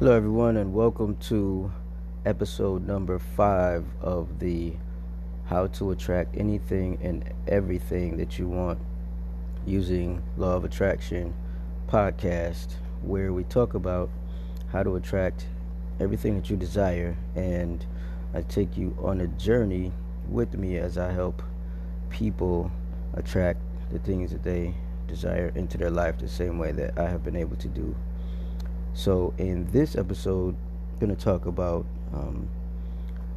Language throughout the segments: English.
Hello, everyone, and welcome to episode number five of the How to Attract Anything and Everything That You Want using Law of Attraction podcast, where we talk about how to attract everything that you desire. And I take you on a journey with me as I help people attract the things that they desire into their life the same way that I have been able to do so, in this episode, I'm going to talk about um,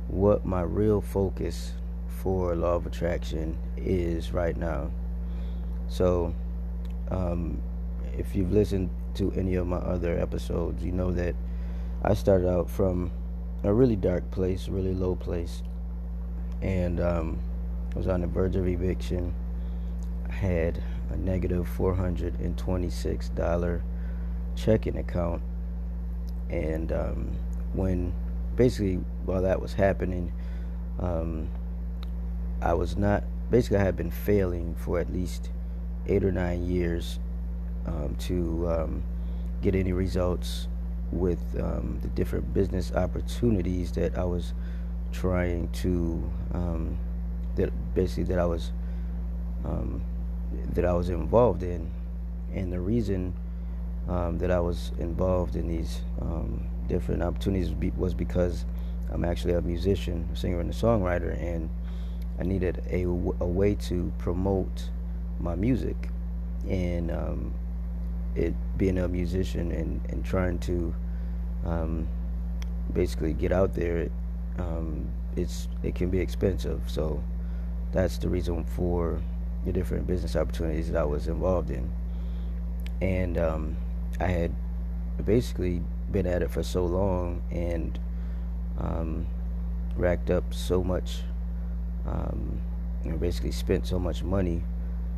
what my real focus for law of attraction is right now. So, um, if you've listened to any of my other episodes, you know that I started out from a really dark place, really low place, and um, I was on the verge of eviction. I had a negative $426 checking account. And um, when basically while that was happening, um, I was not basically I had been failing for at least eight or nine years um, to um, get any results with um, the different business opportunities that I was trying to um, that basically that I was that I was involved in, and the reason um, that I was involved in these um, different opportunities was because I'm actually a musician, a singer, and a songwriter, and I needed a, a way to promote my music. And um, it being a musician and, and trying to um, basically get out there, um, it's it can be expensive. So that's the reason for the different business opportunities that I was involved in. And um, I had basically been at it for so long and um, racked up so much, um, basically spent so much money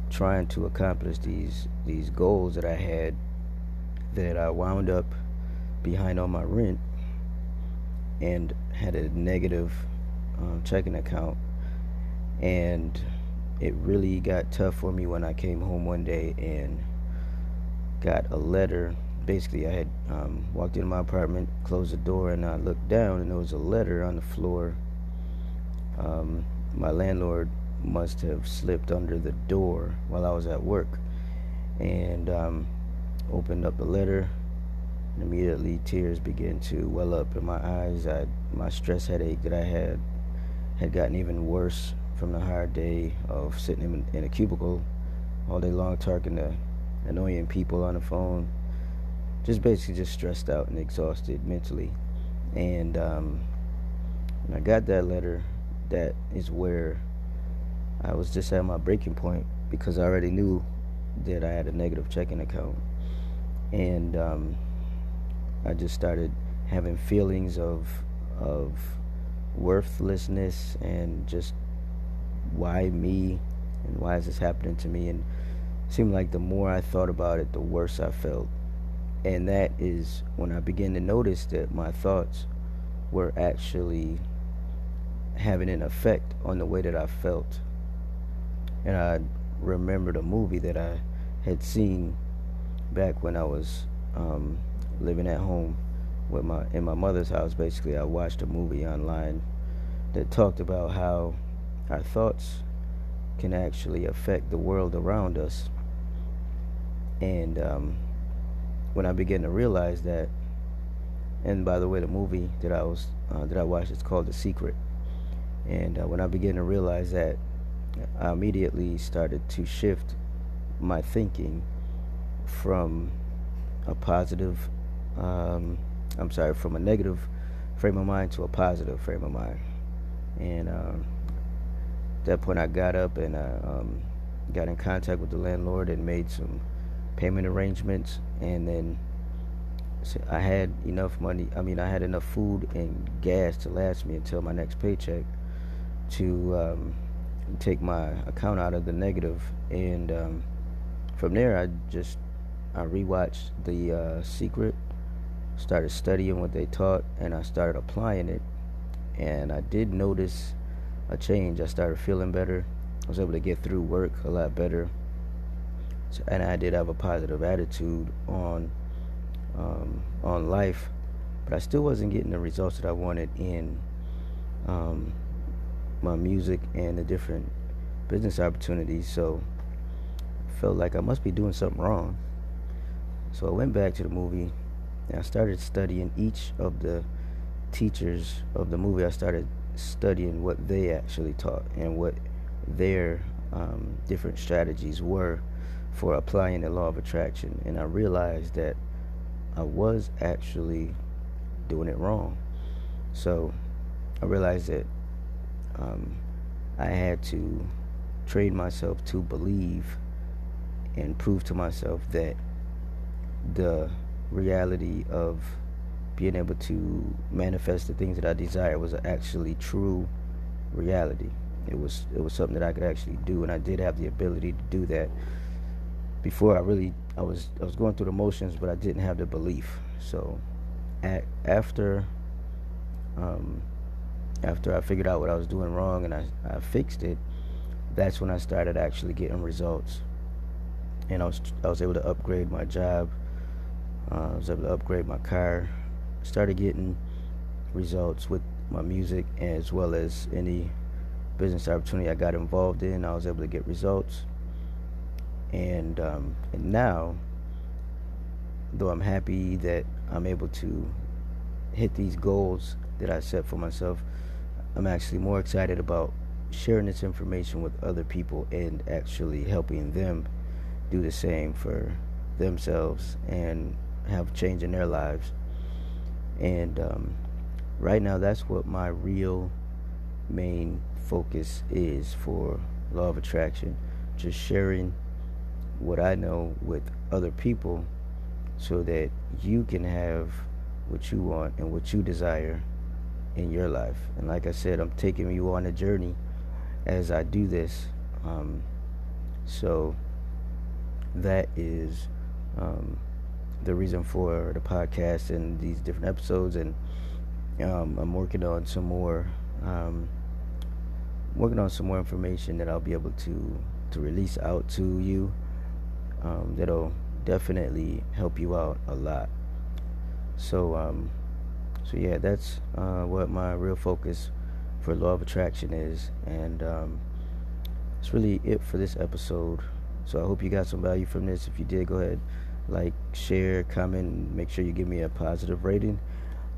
trying to accomplish these these goals that I had that I wound up behind on my rent and had a negative um, checking account. And it really got tough for me when I came home one day and got a letter. Basically, I had um, walked into my apartment, closed the door, and I looked down, and there was a letter on the floor. Um, my landlord must have slipped under the door while I was at work, and um, opened up the letter. And immediately, tears began to well up in my eyes. I, my stress headache that I had had gotten even worse from the hard day of sitting in, in a cubicle all day long, talking to annoying people on the phone, just basically just stressed out and exhausted mentally. And um, when I got that letter, that is where I was just at my breaking point because I already knew that I had a negative checking account. And um, I just started having feelings of of worthlessness and just why me and why is this happening to me and seemed like the more I thought about it, the worse I felt. And that is when I began to notice that my thoughts were actually having an effect on the way that I felt. And I remembered a movie that I had seen back when I was um, living at home with my in my mother's house. Basically, I watched a movie online that talked about how our thoughts can actually affect the world around us and um, when I began to realize that, and by the way, the movie that I was uh, that I watched is called The Secret. And uh, when I began to realize that, I immediately started to shift my thinking from a positive, um, I'm sorry, from a negative frame of mind to a positive frame of mind. And um, at that point, I got up and I um, got in contact with the landlord and made some payment arrangements, and then I had enough money. I mean, I had enough food and gas to last me until my next paycheck to um, take my account out of the negative, and um, from there, I just I rewatched The uh, Secret, started studying what they taught, and I started applying it, and I did notice a change. I started feeling better. I was able to get through work a lot better and I did have a positive attitude on um, on life but I still wasn't getting the results that I wanted in um, my music and the different business opportunities. So I felt like I must be doing something wrong. So I went back to the movie and I started studying each of the teachers of the movie. I started studying what they actually taught and what their um, different strategies were for applying the law of attraction. And I realized that I was actually doing it wrong. So I realized that um, I had to train myself to believe and prove to myself that the reality of being able to manifest the things that I desire was actually true reality. It was it was something that I could actually do, and I did have the ability to do that. Before I really I was I was going through the motions, but I didn't have the belief. So, at, after um, after I figured out what I was doing wrong and I, I fixed it, that's when I started actually getting results. And I was I was able to upgrade my job. Uh, I was able to upgrade my car. Started getting results with my music as well as any business opportunity I got involved in. I was able to get results. And um, and now, though I'm happy that I'm able to hit these goals that I set for myself, I'm actually more excited about sharing this information with other people and actually helping them do the same for themselves and have change in their lives. And um, right now, that's what my real main focus is for Law of Attraction. Just sharing what I know with other people so that you can have what you want and what you desire in your life. And like I said, I'm taking you on a journey as I do this. Um, so that is um, the reason for the podcast and these different episodes. And um, I'm working on some more, um, working on some more information that I'll be able to to release out to you. Um, that'll definitely help you out a lot. So um, so yeah, that's uh, what my real focus for law of attraction is, and um, it's really it for this episode. So I hope you got some value from this. If you did, go ahead, like, share, comment, make sure you give me a positive rating,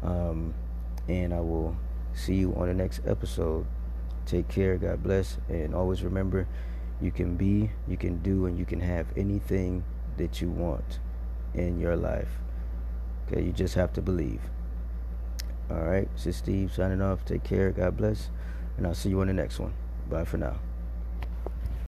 um, and I will see you on the next episode. Take care, God bless, and always remember, you can be, you can do, and you can have anything that you want in your life. Okay, you just have to believe. All right, this is Steve signing off. Take care. God bless. And I'll see you on the next one. Bye for now.